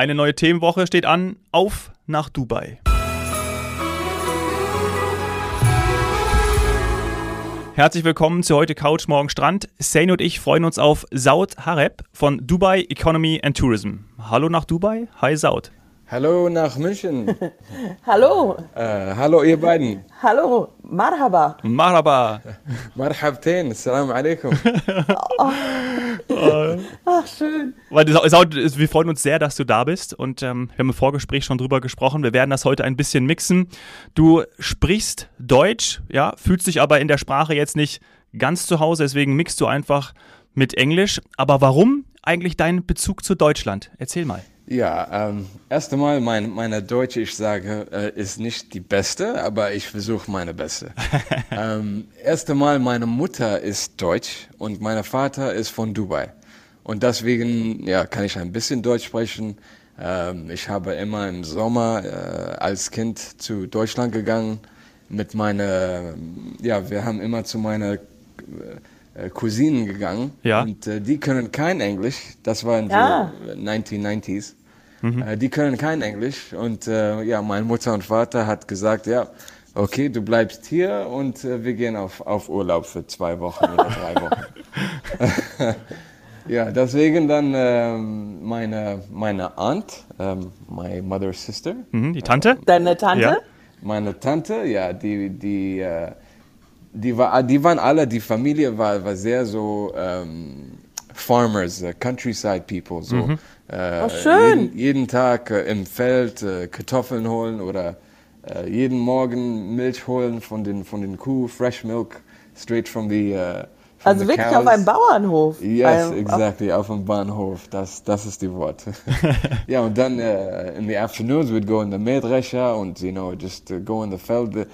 Eine neue Themenwoche steht an. Auf nach Dubai. Herzlich willkommen zu heute Couch Morgen Strand. Sane und ich freuen uns auf Saud Hareb von Dubai Economy and Tourism. Hallo nach Dubai. Hi Saud. Hallo nach München. hallo. Äh, hallo ihr beiden. Hallo. Marhaba. Marhaba. Marhabten. Assalamu alaikum. Ach, schön. Wir freuen uns sehr, dass du da bist und ähm, wir haben im Vorgespräch schon drüber gesprochen. Wir werden das heute ein bisschen mixen. Du sprichst Deutsch, ja, fühlst dich aber in der Sprache jetzt nicht ganz zu Hause, deswegen mixt du einfach mit Englisch. Aber warum eigentlich dein Bezug zu Deutschland? Erzähl mal. Ja, ähm, erst einmal, mein, meine Deutsch, ich sage, äh, ist nicht die beste, aber ich versuche meine beste. ähm, erst einmal, meine Mutter ist deutsch und mein Vater ist von Dubai. Und deswegen ja, kann ich ein bisschen Deutsch sprechen. Ähm, ich habe immer im Sommer äh, als Kind zu Deutschland gegangen mit meiner, ja, wir haben immer zu meiner äh, Cousinen gegangen. Ja. Und äh, die können kein Englisch. Das war in Ja. den 1990s. Äh, die können kein Englisch. Und äh, ja, meine Mutter und Vater hat gesagt, ja, okay, du bleibst hier und äh, wir gehen auf, auf Urlaub für zwei Wochen oder drei Wochen. ja, deswegen dann ähm, meine, meine Aunt, ähm, my mother's sister, Mhm, die Tante? Deine Tante? Ja. meine Tante, ja, die, die, äh, die, war, die waren alle, die Familie war, war sehr so ähm, Farmers, äh, Countryside People, so. Äh, Oh, schön. Jeden, jeden Tag äh, im Feld äh, Kartoffeln holen oder äh, jeden Morgen Milch holen von den, von den Kuh, Fresh Milk, straight from the, uh, from Also the wirklich cows. auf einem Bauernhof. Yes, Ähm, exactly, auf dem Bahnhof. Das, das ist die Wort. ja, und dann uh, in the afternoons we'd go in the Mähdrescher und, you know, just uh, go in the Feld. Uh,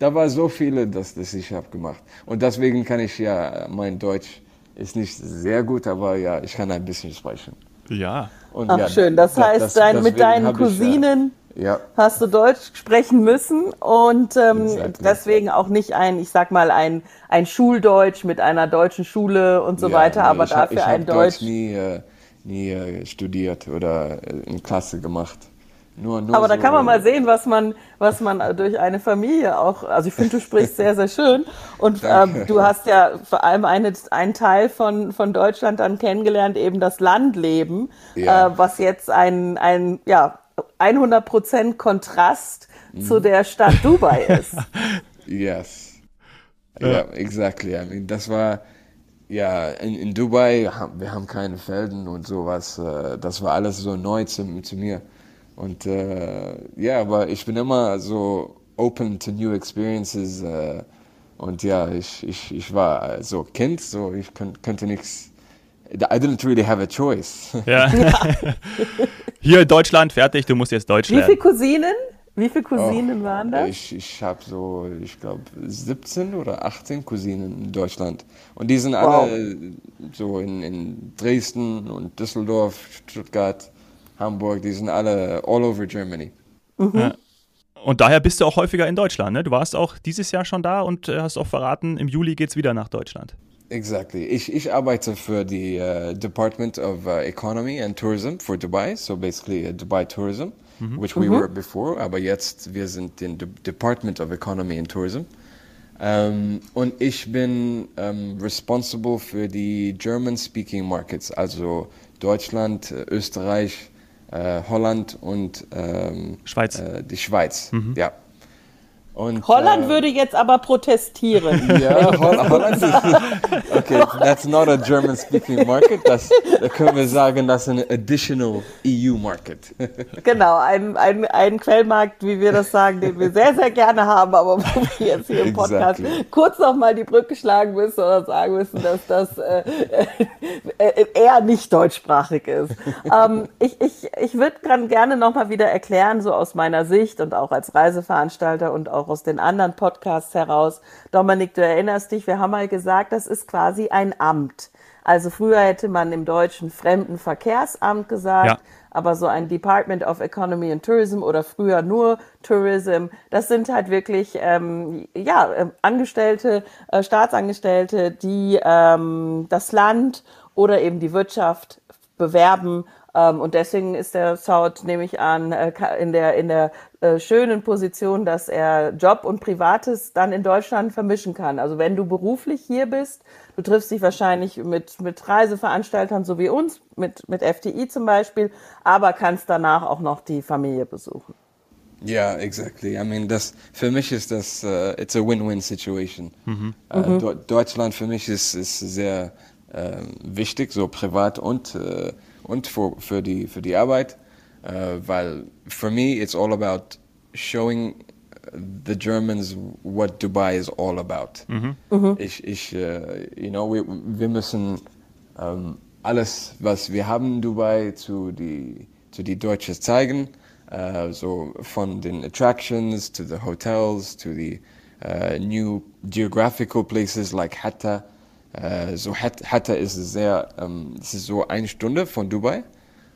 da war so viele, dass das ich habe gemacht. Und deswegen kann ich ja, mein Deutsch ist nicht sehr gut, aber ja, ich kann ein bisschen sprechen. Ja. Und Ach ja, schön, das da- heißt, dein, mit deinen hab ich, Cousinen Ja, hast du Deutsch sprechen müssen und ähm, Exactly. deswegen auch nicht ein, ich sag mal, ein, ein Schuldeutsch mit einer deutschen Schule und so ja, weiter, nee, aber ich hab- dafür ich ein hab Deutsch. nie, äh, nie äh, studiert oder äh, in Klasse gemacht. Nur, nur Aber da so, kann man mal äh, sehen, was man, was man durch eine Familie auch, also ich finde, du sprichst sehr, sehr schön. Und ähm, du hast ja vor allem eine, einen Teil von, von Deutschland dann kennengelernt, eben das Landleben, Ja. äh, was jetzt ein, ein ja, 100% Kontrast Mhm. zu der Stadt Dubai ist. Yes. Ja, exactly. I mean, das war, ja, in, in Dubai, wir haben keine Felden und sowas. äh, Das war alles so neu zu, zu mir. Und äh, ja, aber ich bin immer so open to new experiences. äh, Und ja, ich, ich, ich war so Kind, so ich könnt, könnte nichts. I didn't really have a choice. ja. Hier in Deutschland, fertig, du musst jetzt Deutsch Wie viele lernen. Cousinen? Wie viele Cousinen waren das? Ich, ich habe so, ich glaube, 17 oder 18 Cousinen in Deutschland. Und die sind Wow. alle so in, in Dresden und Düsseldorf, Stuttgart, Hamburg, die sind alle all over Germany. Und daher bist du auch häufiger in Deutschland, ne? Du warst auch dieses Jahr schon da und äh, hast auch verraten, im Juli geht's wieder nach Deutschland. Exactly. Ich, ich arbeite für die uh, Department of uh, Economy and Tourism for Dubai, so basically uh, Dubai Tourism, which we were before, aber jetzt wir sind in the Department of Economy and Tourism. Ähm, und ich bin ähm, responsible für die German-speaking Markets, also Deutschland, Österreich, Holland und ähm, Schweiz. Äh, die Schweiz. Ja. Und, Holland äh, würde jetzt aber protestieren. ja, Holl Holland ist. Okay, that's not a German speaking market. Das, da können wir sagen, das ist ein additional EU market. Genau, ein, ein, ein Quellmarkt, wie wir das sagen, den wir sehr, sehr gerne haben, aber wo wir jetzt hier im Podcast Exactly. kurz nochmal die Brücke schlagen müssen oder sagen müssen, dass das äh, äh, eher nicht deutschsprachig ist. ähm, ich ich, ich würde gerne nochmal wieder erklären, so aus meiner Sicht und auch als Reiseveranstalter und auch aus den anderen Podcasts heraus. Dominik, du erinnerst dich, wir haben mal gesagt, das ist quasi ein Amt. Also früher hätte man im Deutschen Fremdenverkehrsamt gesagt, Ja. aber so ein Department of Economy and Tourism oder früher nur Tourism, das sind halt wirklich ähm, ja äh, Angestellte, äh, Staatsangestellte, die ähm, das Land oder eben die Wirtschaft bewerben Ähm, und deswegen ist der Saud, nehme ich an, äh, in der, in der äh, schönen Position, dass er Job und Privates dann in Deutschland vermischen kann. Also wenn du beruflich hier bist, du triffst dich wahrscheinlich mit, mit Reiseveranstaltern so wie uns, mit, mit FTI zum Beispiel, aber kannst danach auch noch die Familie besuchen. Ja, yeah, exactly. I mean, das für mich ist das uh, it's a win-win situation. Mhm. Uh, mhm. Deutschland für mich ist, ist sehr uh, wichtig, so privat und und für, für, die, für die Arbeit, uh, weil for me it's all about showing the Germans what Dubai is all about. Mhm. Mhm. Ich, ich uh, you know, wir, wir müssen um, alles, was wir haben in Dubai, zu die, zu die Deutschen zeigen. Uh, so von den attractions to the hotels to the uh, new geographical places like Hatta. Äh, so Hatta ist sehr, ähm, das ist so eine Stunde von Dubai.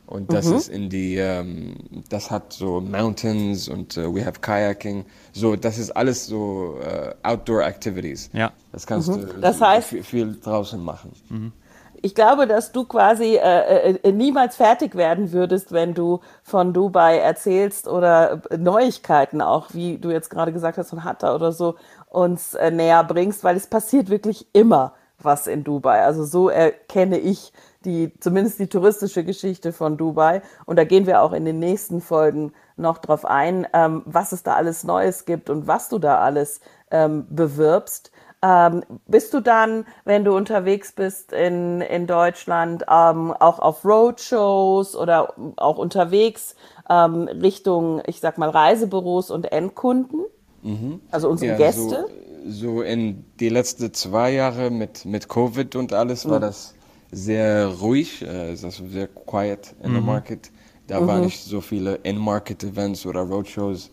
Und das mhm. ist in die, ähm, das hat so Mountains und uh, we have Kayaking. So, das ist alles so uh, Outdoor Activities. Ja. Das kannst mhm. du das heißt, viel, viel, draußen machen. Mhm. Ich glaube, dass du quasi äh, äh, niemals fertig werden würdest, wenn du von Dubai erzählst oder Neuigkeiten auch, wie du jetzt gerade gesagt hast, von Hatta oder so, uns äh, näher bringst, weil es passiert wirklich immer was in Dubai. Also so erkenne ich die, zumindest die touristische Geschichte von Dubai. Und da gehen wir auch in den nächsten Folgen noch drauf ein, ähm, was es da alles Neues gibt und was du da alles ähm, bewirbst. Ähm, bist du dann, wenn du unterwegs bist in, in Deutschland, ähm, auch auf Roadshows oder auch unterwegs ähm, Richtung, ich sag mal, Reisebüros und Endkunden? Mhm. Also unsere ja, Gäste? So so in die letzten zwei Jahre mit, mit Covid und alles war mhm. das sehr ruhig, äh, das war sehr quiet in mhm. the market. Da mhm. waren nicht so viele In-Market-Events oder Roadshows.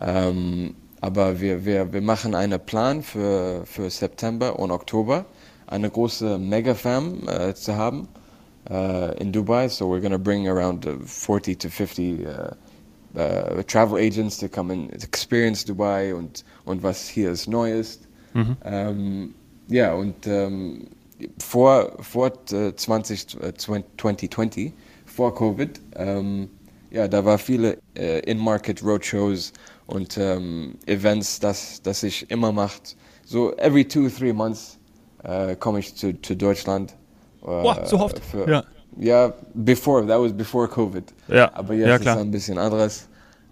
Ähm, aber wir, wir, wir machen einen Plan für, für September und Oktober, eine große Mega-Fam äh, zu haben äh, in Dubai. So we're going to bring around 40 uh, to 50 uh, uh, travel agents to come and experience Dubai und, und was hier ist neu ist. Mhm. Ähm, ja, und ähm, vor, vor äh, 20, äh, 2020, vor Covid, ähm, ja, da war viele äh, In-Market Roadshows und ähm, Events, das, das ich immer macht. So every two, three months äh, komme ich zu, zu Deutschland. Boah, so oft? Für, ja. Ja, before, that was before Covid. Ja, aber jetzt ja, ist es ein bisschen anderes.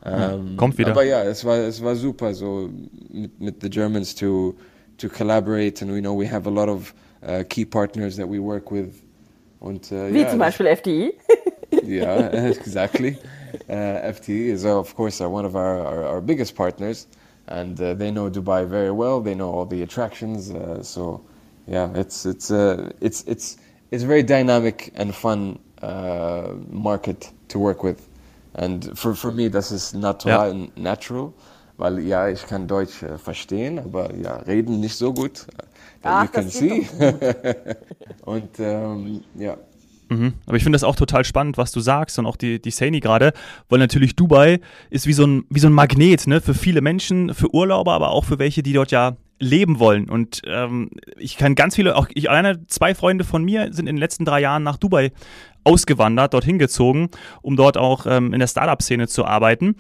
Ähm, Kommt wieder. Aber ja, es war, es war super, so mit, mit the Germans to, to collaborate and we know we have a lot of uh, key partners that we work with. Und, uh, Wie yeah, zum Beispiel FDI. yeah, exactly. Uh, FTE is, uh, of course, uh, one of our, our, our biggest partners, and uh, they know Dubai very well. They know all the attractions. Uh, so, yeah, it's it's uh, it's it's it's a very dynamic and fun uh, market to work with. And for, for me, das ist natural, ja. natural, weil ja, ich kann Deutsch äh, verstehen, aber ja, reden nicht so gut. Ach, you can see. Und ähm, ja. Mhm. Aber ich finde das auch total spannend, was du sagst und auch die, die Saini gerade, weil natürlich Dubai ist wie so ein, wie so ein Magnet ne? für viele Menschen, für Urlauber, aber auch für welche, die dort ja leben wollen. Und ähm, ich kann ganz viele, auch ich alleine zwei Freunde von mir sind in den letzten drei Jahren nach Dubai ausgewandert, dorthin gezogen, um dort auch ähm, in der Startup-Szene zu arbeiten.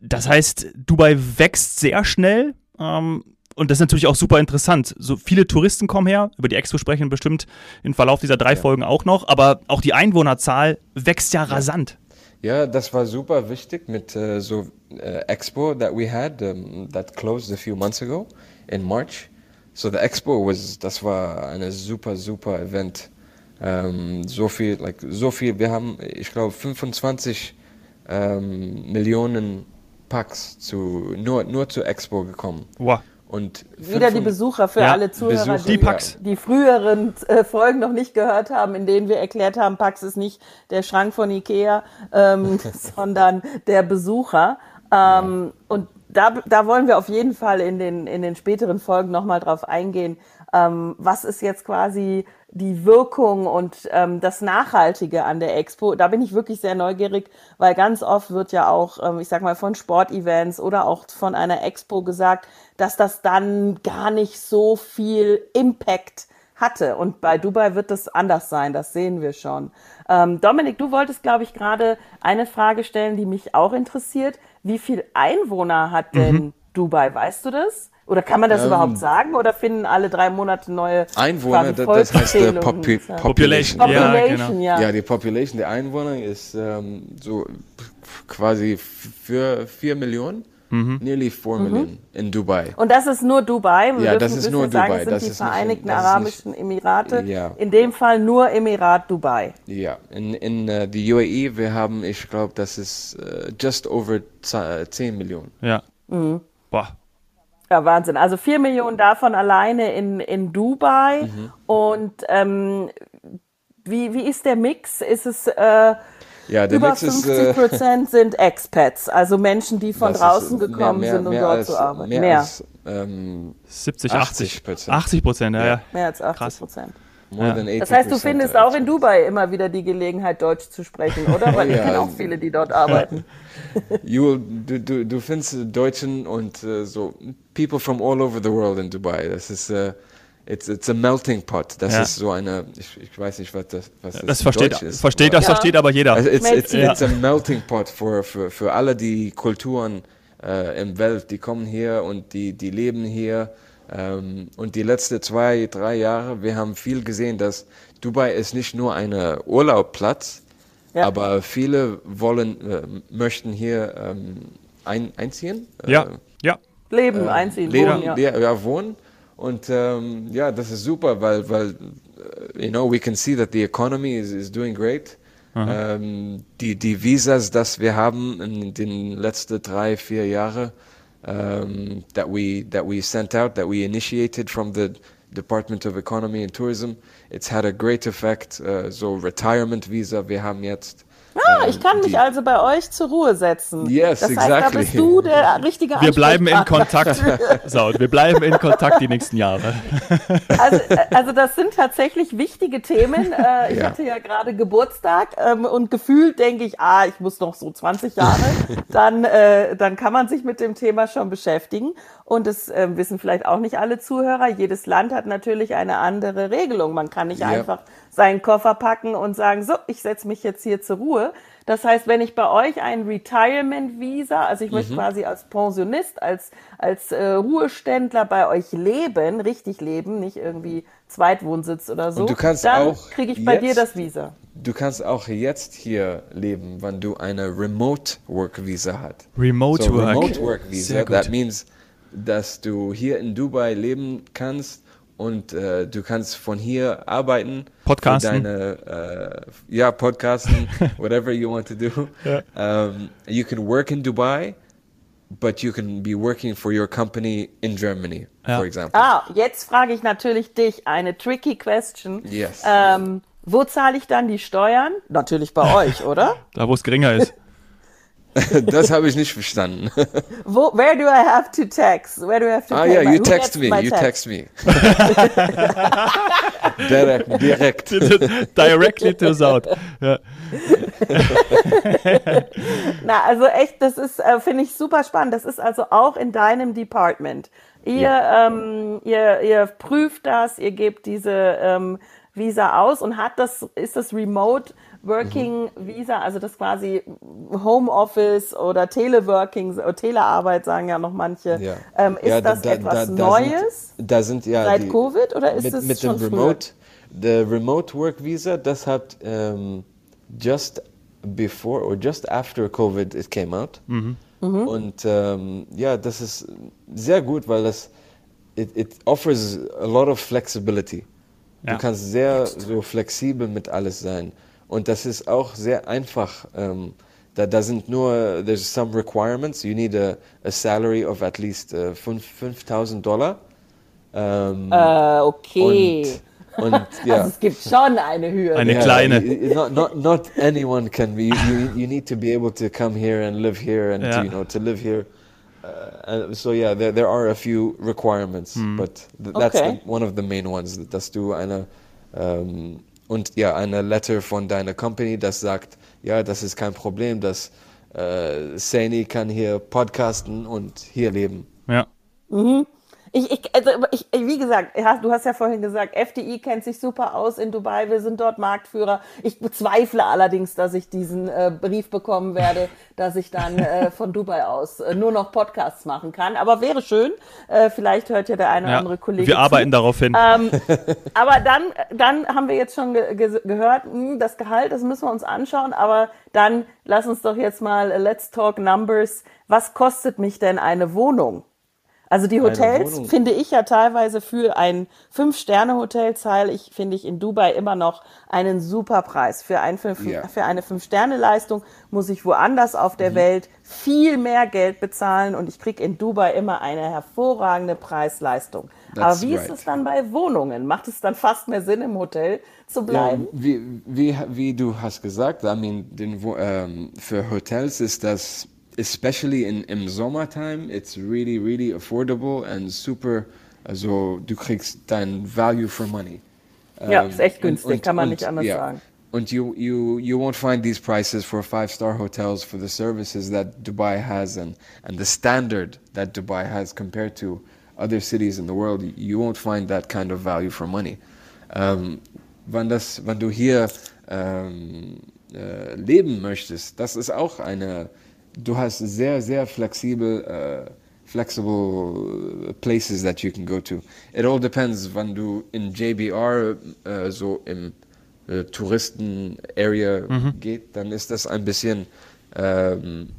Das heißt, Dubai wächst sehr schnell. Ähm, und das ist natürlich auch super interessant. So viele Touristen kommen her, über die Expo sprechen bestimmt im Verlauf dieser drei ja. Folgen auch noch, aber auch die Einwohnerzahl wächst ja rasant. Ja, das war super wichtig mit uh, so uh, Expo that we had um, that closed a few months ago in March. So the Expo was, das war eine super, super Event. Um, so viel, like, so viel, wir haben, ich glaube, 25 um, Millionen Packs zu, nur, nur zur Expo gekommen. Wow. Und Wieder die Besucher für ja, alle Zuhörer, Besucher, die, Pax. die früheren äh, Folgen noch nicht gehört haben, in denen wir erklärt haben, Pax ist nicht der Schrank von Ikea, ähm, sondern der Besucher. Ähm, ja. Und da, da wollen wir auf jeden Fall in den, in den späteren Folgen nochmal drauf eingehen. Ähm, was ist jetzt quasi die Wirkung und ähm, das Nachhaltige an der Expo? Da bin ich wirklich sehr neugierig, weil ganz oft wird ja auch, ähm, ich sag mal, von Sportevents oder auch von einer Expo gesagt, dass das dann gar nicht so viel Impact hatte. Und bei Dubai wird das anders sein, das sehen wir schon. Ähm, Dominik, du wolltest, glaube ich, gerade eine Frage stellen, die mich auch interessiert. Wie viel Einwohner hat denn mhm. Dubai? Weißt du das? Oder kann man das ähm, überhaupt sagen? Oder finden alle drei Monate neue Einwohner? Das heißt äh, Popu Population. Population. Ja, genau. ja. ja, die Population der Einwohner ist ähm, so quasi für vier Millionen. Mhm. Nearly 4 mhm. Millionen in Dubai. Und das ist nur Dubai? Wir ja, das ist nur sagen, Dubai. Das sind das die Vereinigten nicht, Arabischen nicht, Emirate. Ja. In dem Fall nur Emirat Dubai. Ja, in, in uh, die UAE, wir haben, ich glaube, das ist uh, just over 10 Millionen. Ja. Mhm. Boah. Ja, Wahnsinn. Also 4 Millionen davon alleine in, in Dubai. Mhm. Und ähm, wie, wie ist der Mix? Ist es... Äh, ja, der Über Mix 50 ist, Prozent sind Expats, also Menschen, die von draußen ist, gekommen mehr, mehr, sind, um dort als, zu arbeiten. Mehr, mehr. Als, ähm, 70, 80 Prozent. 80 Prozent, ja, ja. Mehr als 80 Prozent. Ja. Das heißt, du findest auch in Dubai immer wieder die Gelegenheit, Deutsch zu sprechen, oder? Weil oh, ja. ich kenne auch viele, die dort arbeiten. you, du, du, du findest Deutschen und uh, so people from all over the world in Dubai. Das ist uh, It's, it's a melting pot. Das ja. ist so eine, ich, ich, weiß nicht, was das, was das, das versteht, ist. Versteht, das ja. versteht aber jeder. Also it's, it's, it's a melting pot für, für, für alle die Kulturen äh, im Welt. Die kommen hier und die, die leben hier. Ähm, und die letzten zwei, drei Jahre, wir haben viel gesehen, dass Dubai ist nicht nur ein Urlaubplatz, ja. aber viele wollen, äh, möchten hier ähm, ein, einziehen. Ja, äh, ja. Leben, äh, einziehen, leben, wohnen. Ja. ja, wohnen. Und ähm, ja, das ist super, weil, weil, äh, you know, we can see that the economy is, is doing great. Ähm, die, die Visas, das wir haben in den letzten drei, vier Jahren, um, that we that we sent out, that we initiated from the Department of Economy and Tourism, it's had a great effect. Uh, so Retirement Visa, wir haben jetzt Ah, ich kann mich also bei euch zur Ruhe setzen. Yes, das heißt, exactly. da bist du der richtige Wir bleiben in Kontakt, Saud, wir bleiben in Kontakt die nächsten Jahre. Also, also das sind tatsächlich wichtige Themen. Äh, ich ja. hatte ja gerade Geburtstag ähm, und gefühlt denke ich, ah, ich muss noch so 20 Jahre. Dann, äh, dann kann man sich mit dem Thema schon beschäftigen. Und das äh, wissen vielleicht auch nicht alle Zuhörer. Jedes Land hat natürlich eine andere Regelung. Man kann nicht ja. einfach seinen Koffer packen und sagen, so, ich setze mich jetzt hier zur Ruhe. Das heißt, wenn ich bei euch ein Retirement Visa, also ich mhm. möchte quasi als Pensionist, als, als äh, Ruheständler bei euch leben, richtig leben, nicht irgendwie Zweitwohnsitz oder so, und du kannst dann kriege ich bei dir das Visa. Du kannst auch jetzt hier leben, wenn du eine Remote Work Visa hast. Remote so, Work. Remote Work Visa, that means, dass du hier in Dubai leben kannst und äh, du kannst von hier arbeiten. Podcasten. Deine, äh, ja, Podcasten, whatever you want to do. Ja. Um, you can work in Dubai, but you can be working for your company in Germany, ja. for example. Ah, jetzt frage ich natürlich dich eine tricky question. Yes. Ähm, wo zahle ich dann die Steuern? Natürlich bei euch, oder? Da, wo es geringer ist. das habe ich nicht verstanden. Wo, where do I have to text? Where do I have to Ah ja, you text me, you text, me. direkt, direkt. Directly to South. Ja. Na, also echt, das ist, äh, finde ich super spannend. Das ist also auch in deinem Department. Ihr, ja. ähm, ihr, ihr prüft das, ihr gebt diese ähm, Visa aus und hat das, ist das Remote Working Visa, also das quasi Homeoffice oder Teleworking, oder Telearbeit sagen ja noch manche. Ja. Ähm, ist ja, das da, etwas da, da Neues? Sind, da sind ja seit die, Covid oder ist mit, es mit schon dem Remote, the Remote Work Visa, das hat um, ähm, just before or just after Covid it came out. Mhm. Mhm. Und um, ähm, ja, das ist sehr gut, weil das it, it offers a lot of flexibility. Ja. Du kannst sehr so flexibel mit alles sein. Und das ist auch sehr einfach. Ähm, da, da sind nur, there's some requirements. You need a, a salary of at least uh, 5000 Dollar. Ähm, äh, okay. Und, und, ja. Also es gibt schon eine Hürde. Eine kleine. Not, not, not anyone can be. You, you need to be able to come here and live here and ja. to, you know to live here. Uh, so yeah, there, there are a few requirements, hm. but th that's okay. the, one of the main ones, dass du eine um, und ja, eine Letter von deiner Company, das sagt, ja, das ist kein Problem, dass äh, Sani kann hier podcasten und hier leben. Ja. Mhm. Ich, ich, also ich, wie gesagt, du hast ja vorhin gesagt, FDI kennt sich super aus in Dubai, wir sind dort Marktführer. Ich bezweifle allerdings, dass ich diesen äh, Brief bekommen werde, dass ich dann äh, von Dubai aus äh, nur noch Podcasts machen kann. Aber wäre schön. Äh, vielleicht hört ja der eine oder andere Kollege. Wir arbeiten zu. darauf hin. Ähm, aber dann, dann haben wir jetzt schon ge ge gehört, mh, hm, das Gehalt, das müssen wir uns anschauen. Aber dann lass uns doch jetzt mal äh, Let's Talk Numbers. Was kostet mich denn eine Wohnung? Also die Hotels finde ich ja teilweise für ein Fünf-Sterne-Hotel zahle ich, finde ich, in Dubai immer noch einen super Preis. Für, ein, für, ja. für eine Fünf-Sterne-Leistung muss ich woanders auf der mhm. Welt viel mehr Geld bezahlen und ich kriege in Dubai immer eine hervorragende Preis-Leistung. Aber wie right. ist es dann bei Wohnungen? Macht es dann fast mehr Sinn, im Hotel zu bleiben? Ja, wie, wie, wie du hast gesagt, I mean, den, ähm, für Hotels ist das especially in im Sommertime, it's really, really affordable and super, also du kriegst dein Value for money. Ja, um, ist echt günstig, und, kann man und, nicht anders yeah. sagen. And you, you, you won't find these prices for five-star hotels for the services that Dubai has and, and the standard that Dubai has compared to other cities in the world. You won't find that kind of value for money. Um, wenn, das, wenn du hier um, äh, leben möchtest, das ist auch eine du hast sehr, sehr flexibel, uh, flexible places that you can go to. It all depends, wenn du in JBR uh, so im uh, Touristen-Area mhm. geht, dann ist das ein bisschen ähm,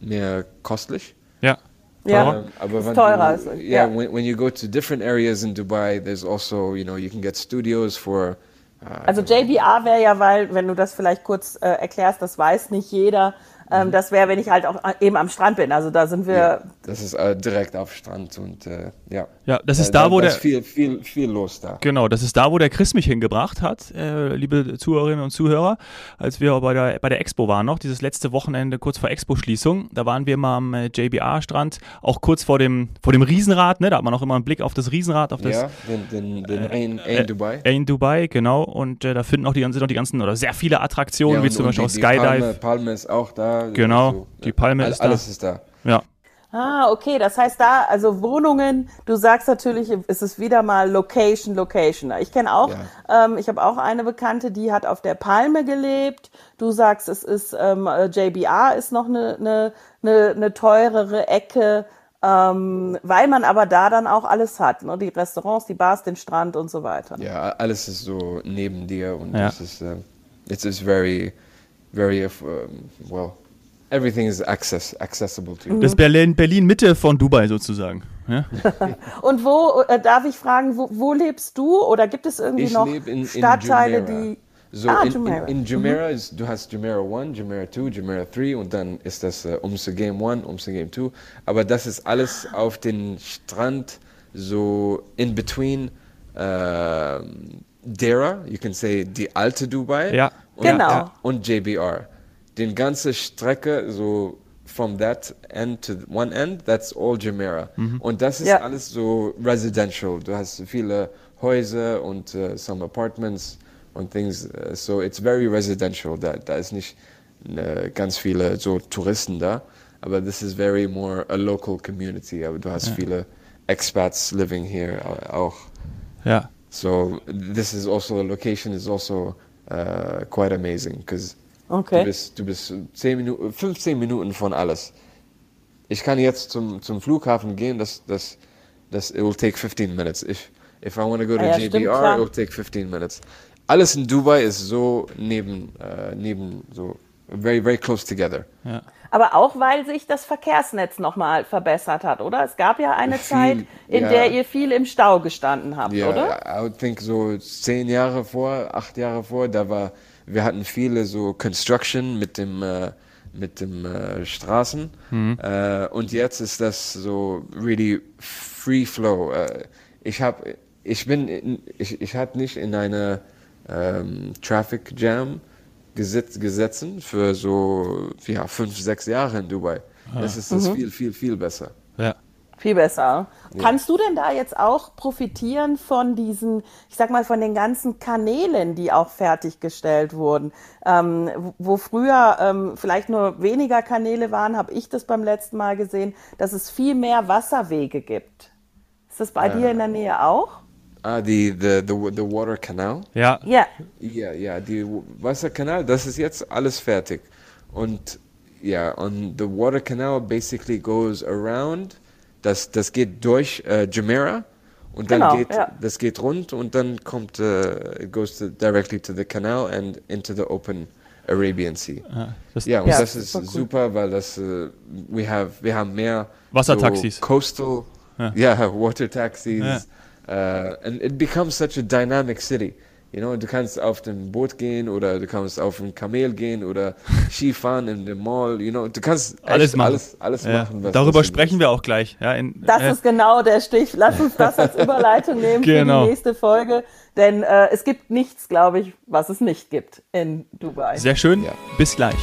mehr kostlich. Ja. Ja, um, aber wenn teurer. Du, yeah, yeah. When, when you go to different areas in Dubai, there's also, you know, you can get studios for also JBR wäre ja, weil, wenn du das vielleicht kurz äh, erklärst, das weiß nicht jeder, ähm, das wäre, wenn ich halt auch eben am Strand bin. Also da sind wir. Ja, das ist äh, direkt auf Strand und äh, ja. Ja, das ist äh, da, wo da der. Ist viel, viel, viel los da. Genau, das ist da, wo der Chris mich hingebracht hat, äh, liebe Zuhörerinnen und Zuhörer, als wir bei der, bei der Expo waren noch, dieses letzte Wochenende kurz vor Expo-Schließung. Da waren wir mal am äh, JBA-Strand, auch kurz vor dem, vor dem Riesenrad, ne? Da hat man auch immer einen Blick auf das Riesenrad, auf das. Ja, den, den, den Ain, Ain Dubai. Ain Dubai, genau. Und äh, da finden auch die, sind auch die ganzen, oder sehr viele Attraktionen, ja, wie zum Beispiel auch Skydive. Palme, Palme ist auch da. Genau. Also, die Palme ist da. Alles ist da. Ja. Ah, okay. Das heißt da, also Wohnungen, du sagst natürlich, ist es wieder mal Location, Location. Ich kenne auch, ja. ähm, ich habe auch eine Bekannte, die hat auf der Palme gelebt. Du sagst, es ist, ähm, JBR ist noch eine, eine, eine, eine teurere Ecke. Ähm, weil man aber da dann auch alles hat, ne? die Restaurants, die Bars, den Strand und so weiter. Ja, alles ist so neben dir und ja. es ist, uh, it's, it's very, very, uh, well, Everything is access, accessible to you. Das Berlin, Berlin Mitte von Dubai sozusagen. Ja? Und wo, äh, darf ich fragen, wo, wo, lebst du? Oder gibt es irgendwie ich noch in, Stadtteile, in die. So ah, in, Jumeirah. in, in Jumeirah, mhm. ist, du hast Jumeirah 1, Jumeirah 2, Jumeirah 3 und dann ist das uh, Umse Game 1, Umse Game 2. Aber das ist alles auf den Strand, so in between uh, Dera, you can say die alte Dubai. Ja. Und, genau. Und JBR den ganze Strecke so from that end to one end, that's all Jumeirah. Mhm. Und das ist ja. alles so residential. Du hast viele Häuser und uh, some apartments und things. Uh, so it's very residential. Da, da ist nicht uh, ganz viele so Touristen da, aber this is very more a local community. Aber du hast ja. viele Expats living here auch. Ja. So this is also a location is also uh, quite amazing because Okay. Du bist, du bist 10 Minuten, 15 Minuten von alles. Ich kann jetzt zum, zum Flughafen gehen, das, das, das, it will take 15 minutes. If, if I want to go to ah, ja, JBR, stimmt, it will take 15 minutes. Alles in Dubai ist so neben, äh, neben, so very, very close together. Ja. Aber auch, weil sich das Verkehrsnetz nochmal verbessert hat, oder? Es gab ja eine viel, Zeit, in ja, der ihr viel im Stau gestanden habt, ja, oder? I would think so zehn Jahre vor, acht Jahre vor, da war wir hatten viele so Construction mit dem äh, mit dem äh, Straßen mhm. äh, und jetzt ist das so really free flow. Äh, ich habe ich bin in, ich ich hatte nicht in einer ähm, Traffic Jam gesetzt, gesetzen für so ja, fünf, sechs Jahre in Dubai. Ah. Das ist das mhm. viel, viel, viel besser. Ja. Viel besser. Ja. Kannst du denn da jetzt auch profitieren von diesen, ich sag mal, von den ganzen Kanälen, die auch fertiggestellt wurden? Ähm, wo früher ähm, vielleicht nur weniger Kanäle waren, habe ich das beim letzten Mal gesehen, dass es viel mehr Wasserwege gibt. Ist das bei dir in der Nähe auch? Ah, die, the, the, the Water Canal. Ja. Ja. Ja, ja, die Wasserkanal, das ist jetzt alles fertig. Und ja, und the Water Canal basically goes around, das, das geht durch äh, Jumeirah und dann Genau, geht, ja. das geht rund und dann kommt, äh, it goes to, directly to the canal and into the open Arabian Sea. Das, Ja, und Ja, das ist super super, cool. weil das, äh, we have, wir haben mehr Wassertaxis. So coastal, ja, water taxis. Uh, and it becomes such a dynamic city. You know, du kannst auf dem Boot gehen oder du kannst auf dem Kamel gehen oder Skifahren in dem Mall. You know, du kannst Alles machen. alles, alles ja. machen. was- Darüber sprechen wir auch gleich. Ja, in, Das äh, ist genau der Stich. Lass uns das als Überleitung nehmen Genau. für die nächste Folge. Denn äh, es gibt nichts, glaube ich, was es nicht gibt in Dubai. sehr schön. Ja. Bis gleich.